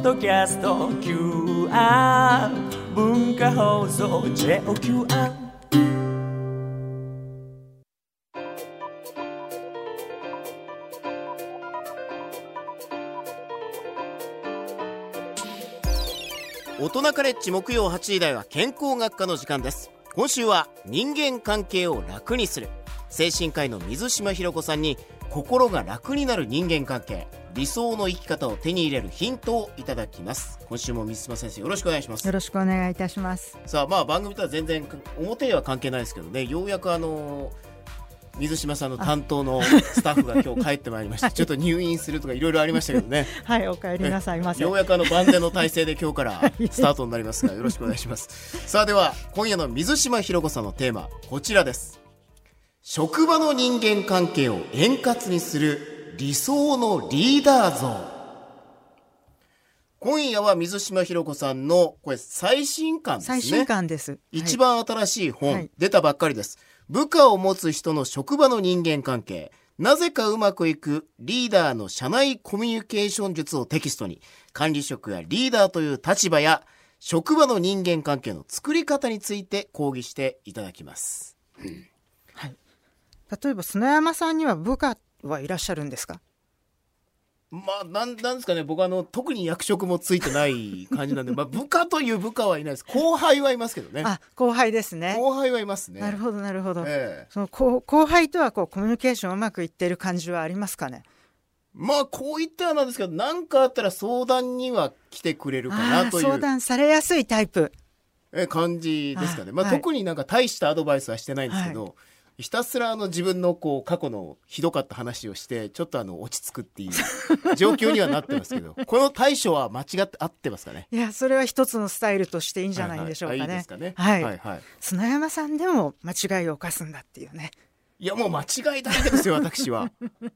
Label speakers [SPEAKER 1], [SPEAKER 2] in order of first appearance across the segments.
[SPEAKER 1] ッドキャスト QR 文化放送 JOQR
[SPEAKER 2] 大人カレッジ木曜8時台は健康学科の時間です。今週は人間関係を楽にする。精神科医の水島ひろ子さんに心が楽になる人間関係。理想の生き方を手に入れるヒントをいただきます。今週も水島先生よろしくお願いします。
[SPEAKER 3] よろしくお願いいたします。
[SPEAKER 2] さあまあ番組とは全然表では関係ないですけどね。ようやくあの水島さんの担当のスタッフが今日帰ってまいりまして、ちょっと入院するとかいろいろありましたけどね。
[SPEAKER 3] はい、お帰りなさい。ませ。
[SPEAKER 2] ようやくあの万全の体制で今日からスタートになりますがよろしくお願いします。さあでは今夜の水島ひろ子さんのテーマこちらです。職場の人間関係を円滑にする理想のリーダー像。今夜は水島ひろ子さんのこれ最新刊ですね。
[SPEAKER 3] 最新刊です。
[SPEAKER 2] 一番新しい本、
[SPEAKER 3] はい。
[SPEAKER 2] 出たばっかりです。部下を持つ人の職場の人間関係。なぜかうまくいくリーダーの社内コミュニケーション術をテキストに。管理職やリーダーという立場や職場の人間関係の作り方について講義していただきます。
[SPEAKER 3] はい。例えば砂山さんには部下はい。らっしゃるんですか。
[SPEAKER 2] まあなんなんですかね僕あの特に役職もつい。てない。感じなんで、まあ、部下とい。う部下はい。ない。です後輩はい。ますけどね
[SPEAKER 3] あ、後輩ですね。
[SPEAKER 2] 後輩はい。ますね
[SPEAKER 3] なるほど、なるほど。
[SPEAKER 2] ええ
[SPEAKER 3] その後後輩とはこうコミュニケーションうまくい。ってる感じはありますかね。
[SPEAKER 2] まあこう言ってはなんですけど何かあったら相談には来てくれるか、なとい。う
[SPEAKER 3] 相談されやすい。タイプ。
[SPEAKER 2] え感じですかね、まあ、
[SPEAKER 3] はい。
[SPEAKER 2] 特になんか大したアドバイスはしてない。んですけど、ひたすらあの自分のこう過去のひどかった話をしてちょっとあの落ち着くっていう 状況にはなってますけどこの対処は間違って合ってますかね？
[SPEAKER 3] いや、それは一つのスタイルとしていいんじゃないでしょうかね。
[SPEAKER 2] はいはいあいいですかね？
[SPEAKER 3] はい
[SPEAKER 2] はいはい
[SPEAKER 3] 砂山さんでも間違いを犯すんだっていうね。
[SPEAKER 2] いやもう間違いだらけですよ私は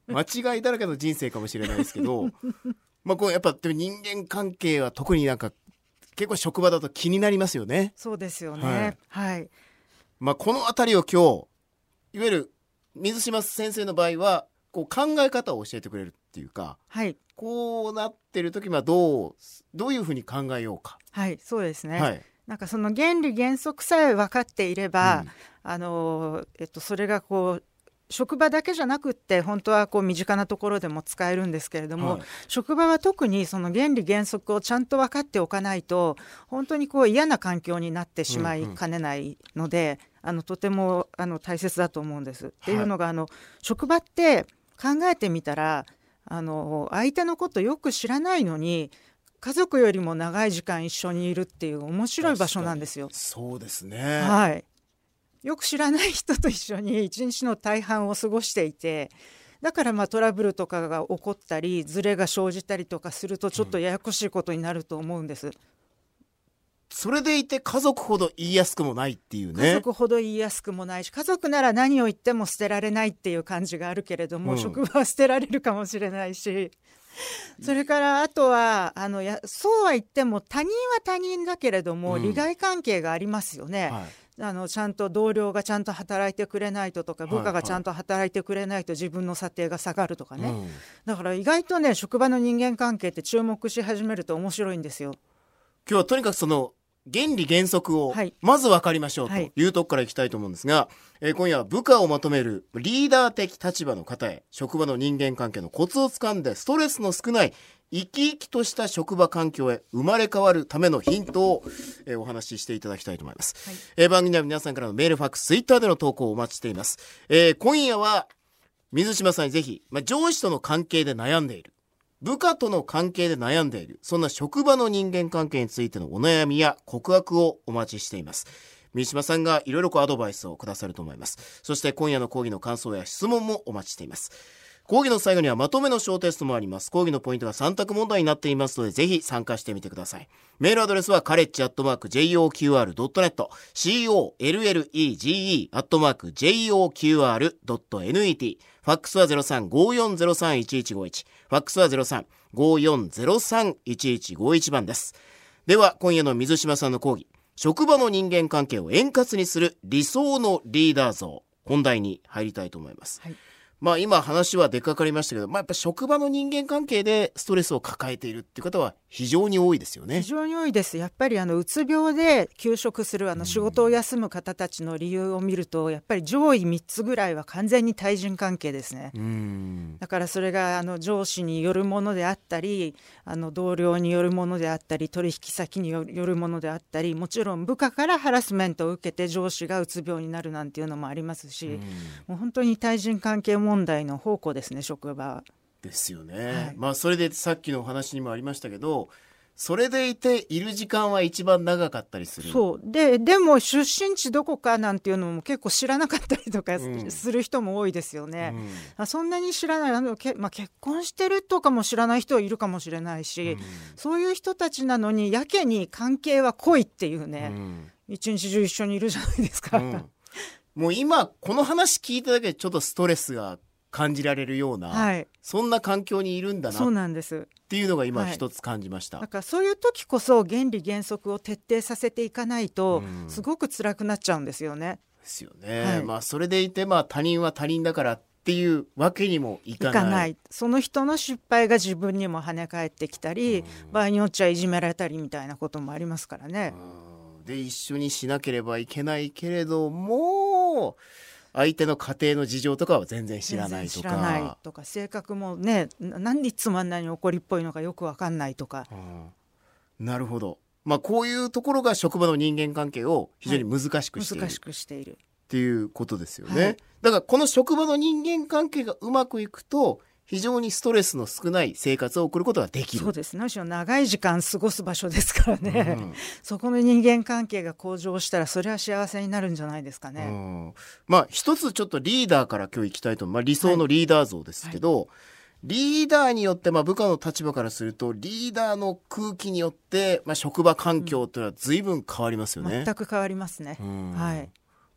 [SPEAKER 2] 間違いだらけの人生かもしれないですけど まあこうやっぱ人間関係は特になんか結構職場だと気になりますよね
[SPEAKER 3] そうですよね。はい。
[SPEAKER 2] まあ、この辺りを今日いわゆる水島先生の場合はこう考え方を教えてくれるっていうか
[SPEAKER 3] はい。
[SPEAKER 2] こうなってる時はどうどういうふうに考えようか。
[SPEAKER 3] はい。そうですね。
[SPEAKER 2] はい
[SPEAKER 3] なんかその原理原則さえ分かっていれば、
[SPEAKER 2] うん
[SPEAKER 3] あのえっと、それがこう職場だけじゃなくって本当はこう身近なところでも使えるんですけれども、
[SPEAKER 2] はい
[SPEAKER 3] 職場は特にその原理原則をちゃんと分かっておかないと本当にこう嫌な環境になってしまいかねないので、あのとてもあの大切だと思うんです。っていうのがあの職場って考えてみたらあの相手のことよく知らないのに家族よりも長い時間一緒にいるっていう面白い場所なんですよ。
[SPEAKER 2] そうですね。
[SPEAKER 3] はい。よく知らない人と一緒に一日の大半を過ごしていて、だからまあトラブルとかが起こったり、ズレが生じたりとかするとちょっとややこしいことになると思うんです。
[SPEAKER 2] それでいて家族ほど言いやすくもないっていう
[SPEAKER 3] 家
[SPEAKER 2] ね。
[SPEAKER 3] 族ほど言いやすくもないし、家族なら何を言っても捨てられないっていう感じがあるけれども、
[SPEAKER 2] うん
[SPEAKER 3] 職場は捨てられるかもしれないし、それからあとはあのやそうは言っても他人は他人だけれども、
[SPEAKER 2] うん
[SPEAKER 3] 利害関係がありますよね。
[SPEAKER 2] はい
[SPEAKER 3] あのちゃんと同僚がちゃんと働いてくれないととか部下がちゃんと働いてくれないと自分の査定が下がるとかね、
[SPEAKER 2] うん
[SPEAKER 3] だから意外とね職場の人間関係って注目し始めると面白いんですよ。
[SPEAKER 2] 今日はとにかくその原理原則を
[SPEAKER 3] はい。
[SPEAKER 2] まず分かりましょうと
[SPEAKER 3] はい。
[SPEAKER 2] いうとこからいきたいと思うんですが、えー今夜は部下をまとめるリーダー的立場の方へ職場の人間関係のコツをつかんでストレスの少ない生き生きとした職場環境へ生まれ変わるためのヒントを、えーお話ししていただきたいと思います、
[SPEAKER 3] はい。
[SPEAKER 2] えー番組では皆さんからのメールファックスツイッターでの投稿をお待ちしています、えー今夜は水島さんにぜひ、まあ、上司との関係で悩んでいる部下との関係で悩んでいる。そんな職場の人間関係についてのお悩みや告白をお待ちしています。三島さんがいろいろアドバイスをくださると思います。そして今夜の講義の感想や質問もお待ちしています。講義の最後にはまとめの小テストもあります。講義のポイントが3択問題になっていますのでぜひ参加してみてください。メールアドレスはカレッジアットマーク JOQR.net COLLEGE アットマーク JOQR.net ファックスは0354031151ファックスは0354031151番です。では今夜の水島さんの講義。職場の人間関係を円滑にする理想のリーダー像。本題に入りたいと思います、
[SPEAKER 3] はい。
[SPEAKER 2] まあ今話は出かかりましたけど、まあやっぱ職場の人間関係でストレスを抱えているっていう方は非常に多いですよね
[SPEAKER 3] 非。常に多いですやっぱりあのうつ病で休職するあの仕事を休む方たちの理由を見るとやっぱり上位3つぐらいは完全に対人関係ですね。
[SPEAKER 2] うん。
[SPEAKER 3] だからそれがあの上司によるものであったりあの同僚によるものであったり取引先によるものであったりもちろん部下からハラスメントを受けて上司がうつ病になるなんていうのもありますし、もう本当に対人関係問題の宝庫ですね職場は。
[SPEAKER 2] ですよね。
[SPEAKER 3] はい
[SPEAKER 2] まあそれでさっきのお話にもありましたけど、それでいている時間は一番長かったりする？
[SPEAKER 3] そうででも出身地どこかなんていうのも結構知らなかったりとか
[SPEAKER 2] うん
[SPEAKER 3] する人も多いですよね。
[SPEAKER 2] うん
[SPEAKER 3] あそんなに知らないあのけ、まあ、結婚してるとかも知らない人はいるかもしれないし、そういう人たちなのにやけに関係は濃いっていう
[SPEAKER 2] う
[SPEAKER 3] ね、
[SPEAKER 2] ん
[SPEAKER 3] 一日中一緒にいるじゃないですか。
[SPEAKER 2] うんもう今この話聞いただけでちょっとストレスが感じられるような、
[SPEAKER 3] はい、
[SPEAKER 2] そんな環境にいるんだ
[SPEAKER 3] そう
[SPEAKER 2] なっ
[SPEAKER 3] なんです。
[SPEAKER 2] ていうのが今
[SPEAKER 3] はい
[SPEAKER 2] 一つ感じました。
[SPEAKER 3] だからそういう時こそ原理原則を徹底させていかないと
[SPEAKER 2] うん
[SPEAKER 3] すごく辛くなっちゃうんですよね。
[SPEAKER 2] ですよね。
[SPEAKER 3] はい
[SPEAKER 2] まあそれでいてまあ他人は他人だからっていうわけにもい
[SPEAKER 3] い
[SPEAKER 2] かない。
[SPEAKER 3] かないその人の失敗が自分にも跳ね返ってきたり、場合によっちゃいじめられたりみたいなこともありますからね。
[SPEAKER 2] うんで一緒にしなければいけないけれども相手の家庭の事情とかは全然知らないと
[SPEAKER 3] 全然知らない
[SPEAKER 2] か。
[SPEAKER 3] とか性格もねななんでいつもあんなに怒りっぽいのかよくわかんないとか
[SPEAKER 2] うんなるほど。まあこういうところが職場の人間関係を非常に難しくしている
[SPEAKER 3] 難しくしている。
[SPEAKER 2] っていうことですよね。
[SPEAKER 3] はい
[SPEAKER 2] だからこの職場の人間関係がうまくいくと非常にストレスの少ない生活を送ることができる。
[SPEAKER 3] そうですね。むしろ長い時間過ごす場所ですからね、
[SPEAKER 2] うん。
[SPEAKER 3] そこの人間関係が向上したらそれは幸せになるんじゃないですか
[SPEAKER 2] う
[SPEAKER 3] ね。
[SPEAKER 2] ん。まあ一つちょっとリーダーから今日行きたいとまあ、理想のリーダー像ですけど、リーダーによって、まあ、部下の立場からするとリーダーの空気によって、まあ、職場環境というのは随分変わりますよね。
[SPEAKER 3] 全く変わりますね。
[SPEAKER 2] うん。
[SPEAKER 3] はい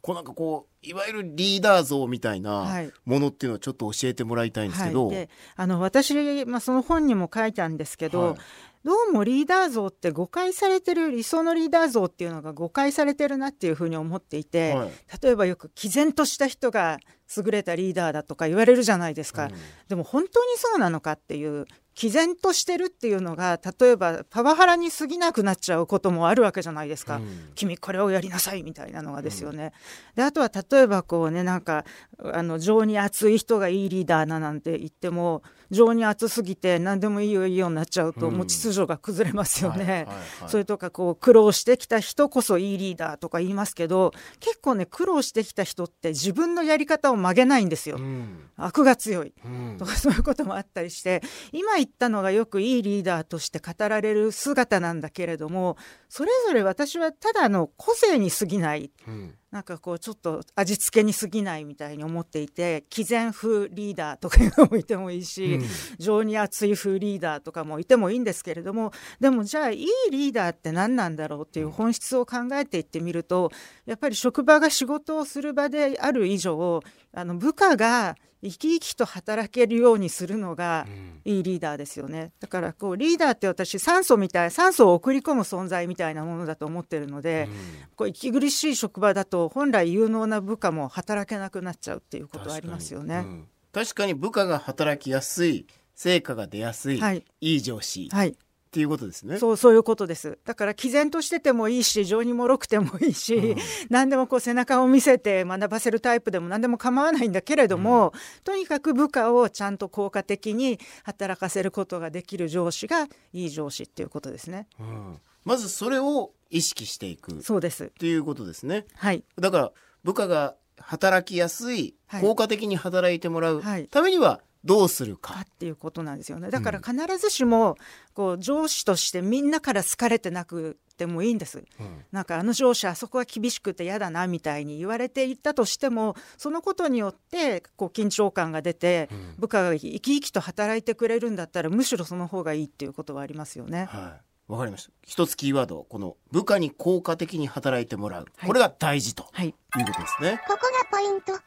[SPEAKER 2] こうなんかこういわゆるリーダー像みたい
[SPEAKER 3] は
[SPEAKER 2] ない。ものっていうのをちょっと教えてもらいたいんですけど、
[SPEAKER 3] はい、であの私、まあ、その本にも書いたんですけど、
[SPEAKER 2] はい。
[SPEAKER 3] どうもリーダー像って誤解されてる理想のリーダー像っていうのが誤解されてるなっていうふうに思っていて、
[SPEAKER 2] はい。
[SPEAKER 3] 例えばよく毅然とした人が優れたリーダーだとか言われるじゃないですか、
[SPEAKER 2] うん
[SPEAKER 3] でも本当にそうなのかっていう毅然としてるっていうのが例えばパワハラに過ぎなくなっちゃうこともあるわけじゃないですか、
[SPEAKER 2] うん
[SPEAKER 3] 君これをやりなさいみたいなのがですよね。であとは例えばこうねなんかあの情に熱い人がいいリーダーななんて言っても情に熱すぎて何でもいいよいいよになっちゃうと、
[SPEAKER 2] うん。
[SPEAKER 3] もう秩序が崩れますよね。それとかこう苦労してきた人こそいいリーダーとか言いますけど結構ね苦労してきた人って自分のやり方を曲げないんですよ。
[SPEAKER 2] うん。
[SPEAKER 3] 悪が強い
[SPEAKER 2] うん。
[SPEAKER 3] とかそういうこともあったりして。今言ったのがよくいいリーダーとして語られる姿なんだけれどもそれぞれ私はただの個性に過ぎない。
[SPEAKER 2] うん
[SPEAKER 3] なんかこうちょっと味付けに過ぎないみたいに思っていて毅然風リーダーとかもいてもいいし、
[SPEAKER 2] うん。
[SPEAKER 3] 情に熱い風リーダーとかもいてもいいんですけれどもでもじゃあいいリーダーって何なんだろうっていう本質を考えていってみるとやっぱり職場が仕事をする場である以上あの部下が生き生きと働けるようにするのがいいリーダーですよね。だからこうリーダーって私酸素みたい酸素を送り込む存在みたいなものだと思ってるので、こう息苦しい職場だと本来有能な部下も働けなくなっちゃうっていうことはありますよね。
[SPEAKER 2] うん。確かに部下が働きやすい成果が出やすい、
[SPEAKER 3] はい。
[SPEAKER 2] いい上司。っ
[SPEAKER 3] はい
[SPEAKER 2] ていうことですね。
[SPEAKER 3] そうそういうことです。だから毅然としててもいいし情にもろくてもいいし、
[SPEAKER 2] うん。
[SPEAKER 3] 何でもこう背中を見せて学ばせるタイプでも何でも構わないんだけれども、とにかく部下をちゃんと効果的に働かせることができる上司がいい上司っていうことですね。
[SPEAKER 2] うん。まずそれを意識していくっ
[SPEAKER 3] そうです。
[SPEAKER 2] ていうことですね。
[SPEAKER 3] はい。
[SPEAKER 2] だから部下が働きやすい、
[SPEAKER 3] はい。
[SPEAKER 2] 効果的に働いてもらう
[SPEAKER 3] はい。
[SPEAKER 2] ためにはどうするか。
[SPEAKER 3] かっていうことなんですよねだから必ずしもこう上司としてみんなから好かれてなくてもいいんです。
[SPEAKER 2] うん
[SPEAKER 3] なんかあの上司あそこは厳しくて嫌だなみたいに言われていったとしてもそのことによってこう緊張感が出て
[SPEAKER 2] うん
[SPEAKER 3] 部下が生き生きと働いてくれるんだったらむしろその方がいいっていうことはありますよね。
[SPEAKER 2] はい。わかりました。一つキーワード、この部下に効果的に働いてもらう。
[SPEAKER 3] はい
[SPEAKER 2] これが大事と
[SPEAKER 3] はい、
[SPEAKER 2] いうことですね。
[SPEAKER 4] ここがポイント。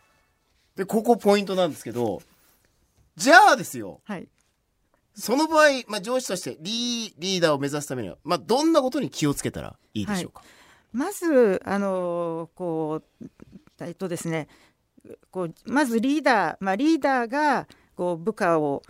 [SPEAKER 2] で、ここポイントなんですけど、じゃあですよ、
[SPEAKER 3] はい、
[SPEAKER 2] その場合、まあ、上司としてリーリーダーを目指すためには、まあ、どんなことに気をつけたらいいでしょうか？
[SPEAKER 3] まずあのこうえっとですねこうまずリーダー、まあ、リーダーがこう部下を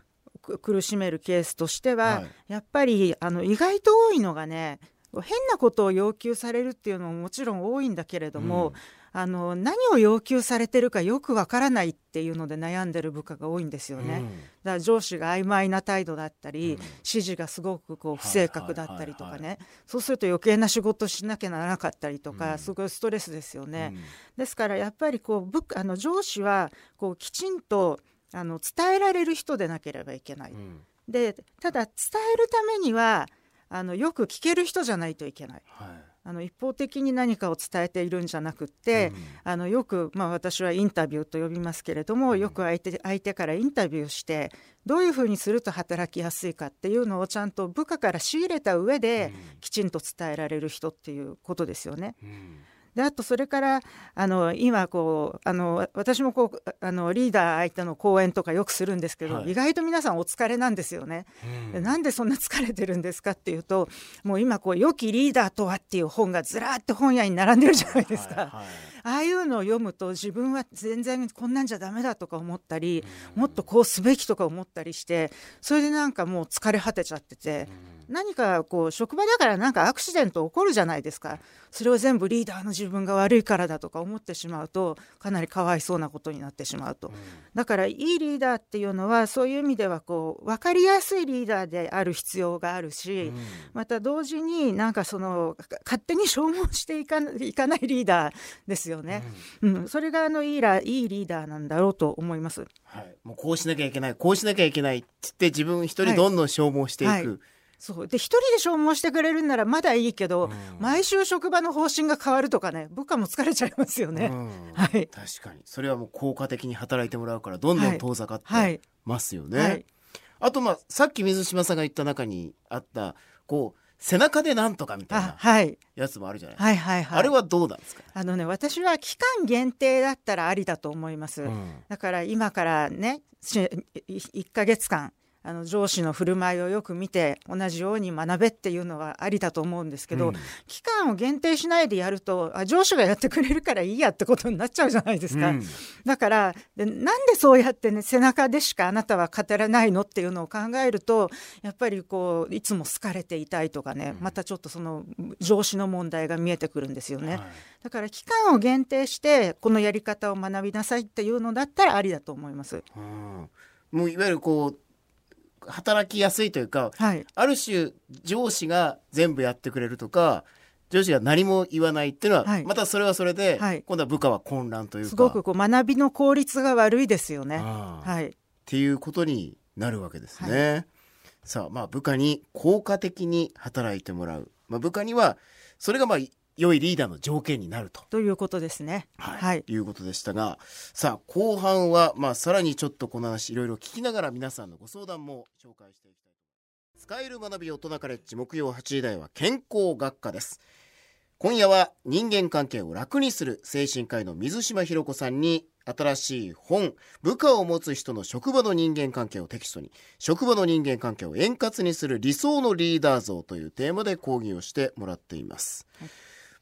[SPEAKER 3] く苦しめるケースとしては、
[SPEAKER 2] はい。
[SPEAKER 3] やっぱりあの意外と多いのがね変なことを要求されるっていうのももちろん多いんだけれども、
[SPEAKER 2] うん
[SPEAKER 3] あの何を要求されてるかよくわからないっていうので悩んでる部下が多いんですよね。
[SPEAKER 2] うん
[SPEAKER 3] だから上司が曖昧な態度だったり、
[SPEAKER 2] うん
[SPEAKER 3] 指示がすごくこう不正確だったりとかね、
[SPEAKER 2] はいはい
[SPEAKER 3] そうすると余計な仕事しなきゃならなかったりとか、
[SPEAKER 2] うん
[SPEAKER 3] すごいストレスですよね。
[SPEAKER 2] うん
[SPEAKER 3] ですからやっぱりこう部下あの上司はこうきちんとあの伝えられる人でなければいけない。
[SPEAKER 2] うん
[SPEAKER 3] でただ伝えるためにはあのよく聞ける人じゃないといけない。
[SPEAKER 2] はい
[SPEAKER 3] あの一方的に何かを伝えているんじゃなくって、
[SPEAKER 2] うん。
[SPEAKER 3] あのよく、まあ、私はインタビューと呼びますけれども、
[SPEAKER 2] うん。
[SPEAKER 3] よく相手相手からインタビューしてどういうふうにすると働きやすいかっていうのをちゃんと部下から仕入れた上で、きちんと伝えられる人っていうことですよね。
[SPEAKER 2] うん
[SPEAKER 3] であとそれからあの今こうあの私もこうあのリーダー相手の講演とかよくするんですけど、
[SPEAKER 2] はい。
[SPEAKER 3] 意外と皆さんお疲れなんですよね。
[SPEAKER 2] うん。
[SPEAKER 3] でなんでそんな疲れてるんですかっていうともう今こう「良きリーダーとは」っていう本がずらーって本屋に並んでるじゃないですか。
[SPEAKER 2] はいはい。
[SPEAKER 3] ああいうのを読むと自分は全然こんなんじゃダメだとか思ったり、もっとこうすべきとか思ったりしてそれでなんかもう疲れ果てちゃってて、何かこう職場だからなんかアクシデント起こるじゃないですか。それを全部リーダーの自分が悪いからだとか思ってしまうとかなりかわいそうなことになってしまうと。だからいいリーダーっていうのはそういう意味ではこう分かりやすいリーダーである必要があるし、また同時になんかそのか勝手に消耗していかないかないリーダーですよね、うん。それがあのいいラいいリーダーなんだろうと思います。
[SPEAKER 2] はい、もうこうしなきゃいけないこうしなきゃいけないって言って自分一人どんどん消耗していく、
[SPEAKER 3] はいそう。で一人で消耗してくれるんならまだいいけど、
[SPEAKER 2] うん。
[SPEAKER 3] 毎週職場の方針が変わるとかね部下も疲れちゃいますよね。
[SPEAKER 2] うん。
[SPEAKER 3] はい。
[SPEAKER 2] 確かに。それはもう効果的に働いてもらうからどんどん遠ざかって
[SPEAKER 3] はい。
[SPEAKER 2] ますよね、
[SPEAKER 3] はい。
[SPEAKER 2] あとまあさっき水島さんが言った中にあったこう背中でなんとかみたい
[SPEAKER 3] あ
[SPEAKER 2] な
[SPEAKER 3] はい。
[SPEAKER 2] やつもあるじゃない。ですか、
[SPEAKER 3] はいはいはい。
[SPEAKER 2] あれはどうなんですか、
[SPEAKER 3] あのね私は期間限定だったらありだと思います。
[SPEAKER 2] うん。
[SPEAKER 3] だから今からねし1ヶ月間あの上司の振る舞いをよく見て同じように学べっていうのはありだと思うんですけど、
[SPEAKER 2] うん
[SPEAKER 3] 期間を限定しないでやると あ上司がやってくれるからいいやってことになっちゃうじゃないですか。
[SPEAKER 2] うん
[SPEAKER 3] だからでなんでそうやってね背中でしかあなたは語らないのっていうのを考えるとやっぱりこういつも好かれていたいとかね、またちょっとその上司の問題が見えてくるんですよね。
[SPEAKER 2] はい
[SPEAKER 3] だから期間を限定してこのやり方を学びなさいっていうのだったらありだと思います。
[SPEAKER 2] うんもういわゆるこう働きやすいというか
[SPEAKER 3] はい、
[SPEAKER 2] ある種上司が全部やってくれるとか上司が何も言わないっていうのは、
[SPEAKER 3] はい。
[SPEAKER 2] またそれはそれで、
[SPEAKER 3] はい。
[SPEAKER 2] 今度は部下は混乱というか。
[SPEAKER 3] すごくこう学びの効率が悪いですよね。はい、
[SPEAKER 2] っていうことになるわけですね。さあまあ部下に効果的に働いてもらう、まあ、部下にはそれがまあ良いリーダーの条件になると。
[SPEAKER 3] ということですね。
[SPEAKER 2] はい、
[SPEAKER 3] はい。
[SPEAKER 2] い、うことでしたがさあ後半はまあさらにちょっとこの話いろいろ聞きながら皆さんのご相談も紹介していきたいと思います。使える学び大人カレッジ木曜8時台は健康学科です。今夜は人間関係を楽にする精神科医の水島ひろ子さんに新しい本部下を持つ人の職場の人間関係をテキストに職場の人間関係を円滑にする理想のリーダー像というテーマで講義をしてもらっています、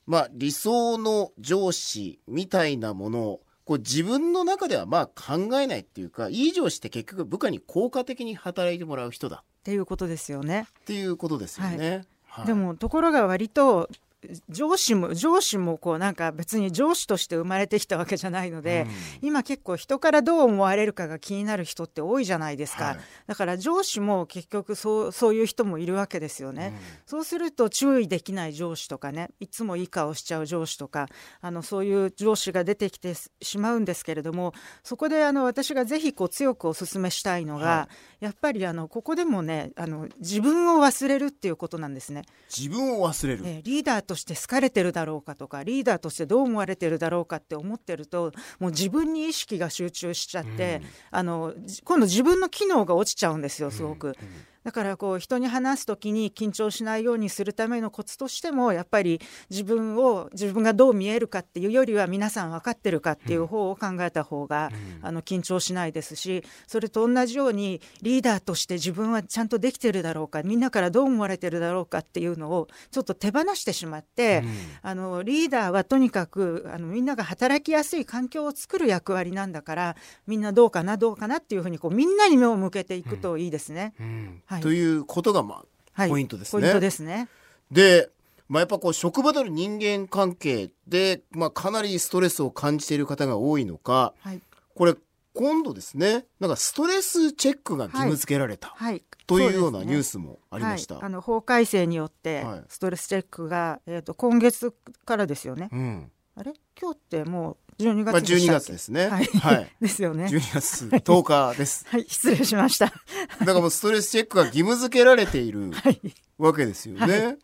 [SPEAKER 2] まあ理想の上司みたいなものをこう自分の中ではまあ考えないっていうかいい上司って結局部下に効果的に働いてもらう人だ。
[SPEAKER 3] っていうことですよね。
[SPEAKER 2] っていうことですよね、はい。
[SPEAKER 3] でもところが割と上司も上司もこうなんか別に上司として生まれてきたわけじゃないので、今結構人からどう思われるかが気になる人って多いじゃないですか、
[SPEAKER 2] はい。
[SPEAKER 3] だから上司も結局そうそういう人もいるわけですよね、そうすると注意できない上司とかねいつもいい顔しちゃう上司とかあのそういう上司が出てきてしまうんですけれどもそこであの私がぜひこう強くお勧めしたいのが、
[SPEAKER 2] は
[SPEAKER 3] やっぱりあのここでもねあの自分を忘れるっていうことなんですね。
[SPEAKER 2] 自分を忘れる、
[SPEAKER 3] えーリーダーとして好かれてるだろうかとかリーダーとしてどう思われてるだろうかって思ってるともう自分に意識が集中しちゃって、あのじ今度自分の機能が落ちちゃうんですよすごく。だだからこう人に話す時に緊張しないようにするためのコツとしてもやっぱり自分を自分がどう見えるかっていうよりは皆さん分かってるかっていう方を考えた方が、うん、あの緊張しないですしそれと同じようにリーダーとして自分はちゃんとできてるだろうかみんなからどう思われてるだろうかっていうのをちょっと手放してしまって、うん、あのリーダーはとにかくあのみんなが働きやすい環境を作る役割なんだからみんなどうかなどうかなっていうふうにこうみんなに目を向けていくといいですね。
[SPEAKER 2] はい、ということがまあ、ポイントですね。
[SPEAKER 3] ポイントですね。
[SPEAKER 2] でまあ、やっぱこう職場での人間関係で、まあ、かなりストレスを感じている方が多いのか、はい、これ今度ですねなんかストレスチェックが義務付けられた、はい、というようなニュースもありました、
[SPEAKER 3] ね。はい、あの法改正によってストレスチェックが、えーと、今月からですよね、うん、あれ？今日ってもう12月で
[SPEAKER 2] まあ、12月ですね。
[SPEAKER 3] はい。はい、ですよね。
[SPEAKER 2] 12月10日です。
[SPEAKER 3] はい、失礼しました。だ
[SPEAKER 2] からもうストレスチェックが義務付けられている わけですよね。はい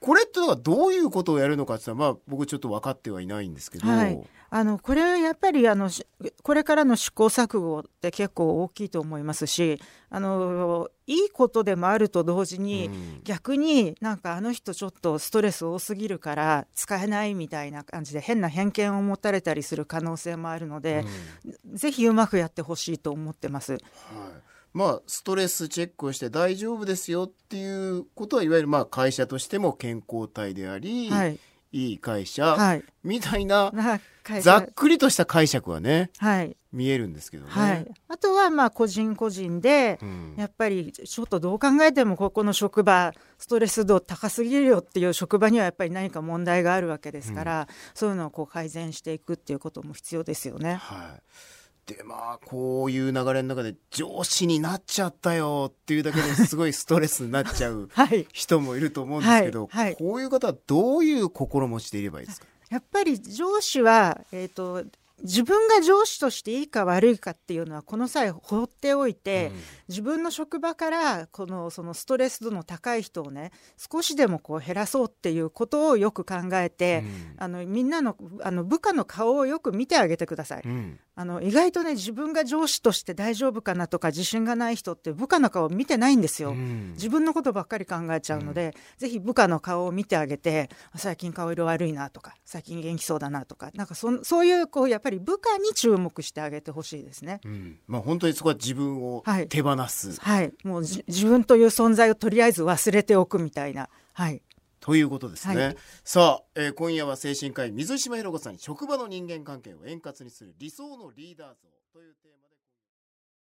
[SPEAKER 2] これってのはどういうことをやるのかってまあ僕ちょっと分かってはいないんですけど、はい、
[SPEAKER 3] あのこれはやっぱりあのこれからの試行錯誤って結構大きいと思いますしあのいいことでもあると同時に、うん、逆になんかあの人ちょっとストレス多すぎるから使えないみたいな感じで変な偏見を持たれたりする可能性もあるので、うん、ぜひうまくやってほしいと思ってます。はい。
[SPEAKER 2] まあ、ストレスチェックをして大丈夫ですよっていうことはいわゆるまあ会社としても健康体であり、はい、いい会社、はい、みたいなざっくりとした解釈はね、はい、見えるんですけどね。はい、
[SPEAKER 3] あとはまあ個人個人で、うん、やっぱりちょっとどう考えてもここの職場ストレス度高すぎるよっていう職場にはやっぱり何か問題があるわけですから、うん、そういうのをこう改善していくっていうことも必要ですよね。はい。
[SPEAKER 2] でまあこういう流れの中で上司になっちゃったよっていうだけですごいストレスになっちゃう 人もいると思うんですけど、はい。はい、こういう方はどういう心持ちでいればいいですか？
[SPEAKER 3] やっぱり上司は、えーと自分が上司としていいか悪いかっていうのはこの際放っておいて、うん、自分の職場からこのそのストレス度の高い人をね少しでもこう減らそうっていうことをよく考えて、うん、あのみんなのあの部下の顔をよく見てあげてください。うん、あの意外とね自分が上司として大丈夫かなとか自信がない人って部下の顔を見てないんですよ。自分のことばっかり考えちゃうので、ぜひ部下の顔を見てあげて最近顔色悪いなとか最近元気そうだなとかなんかそそういうこうやっぱりり部下に注目してあげてほしいですね。
[SPEAKER 2] うん、まあ本当にそこは自分を手放す。
[SPEAKER 3] はい、はい、もう自分という存在をとりあえず忘れておくみたいな。はい。
[SPEAKER 2] ということですね。はい、さあ、えー、今夜は精神科医水島ひろ子さんに職場の人間関係を円滑にする理想のリーダー像というテーマで。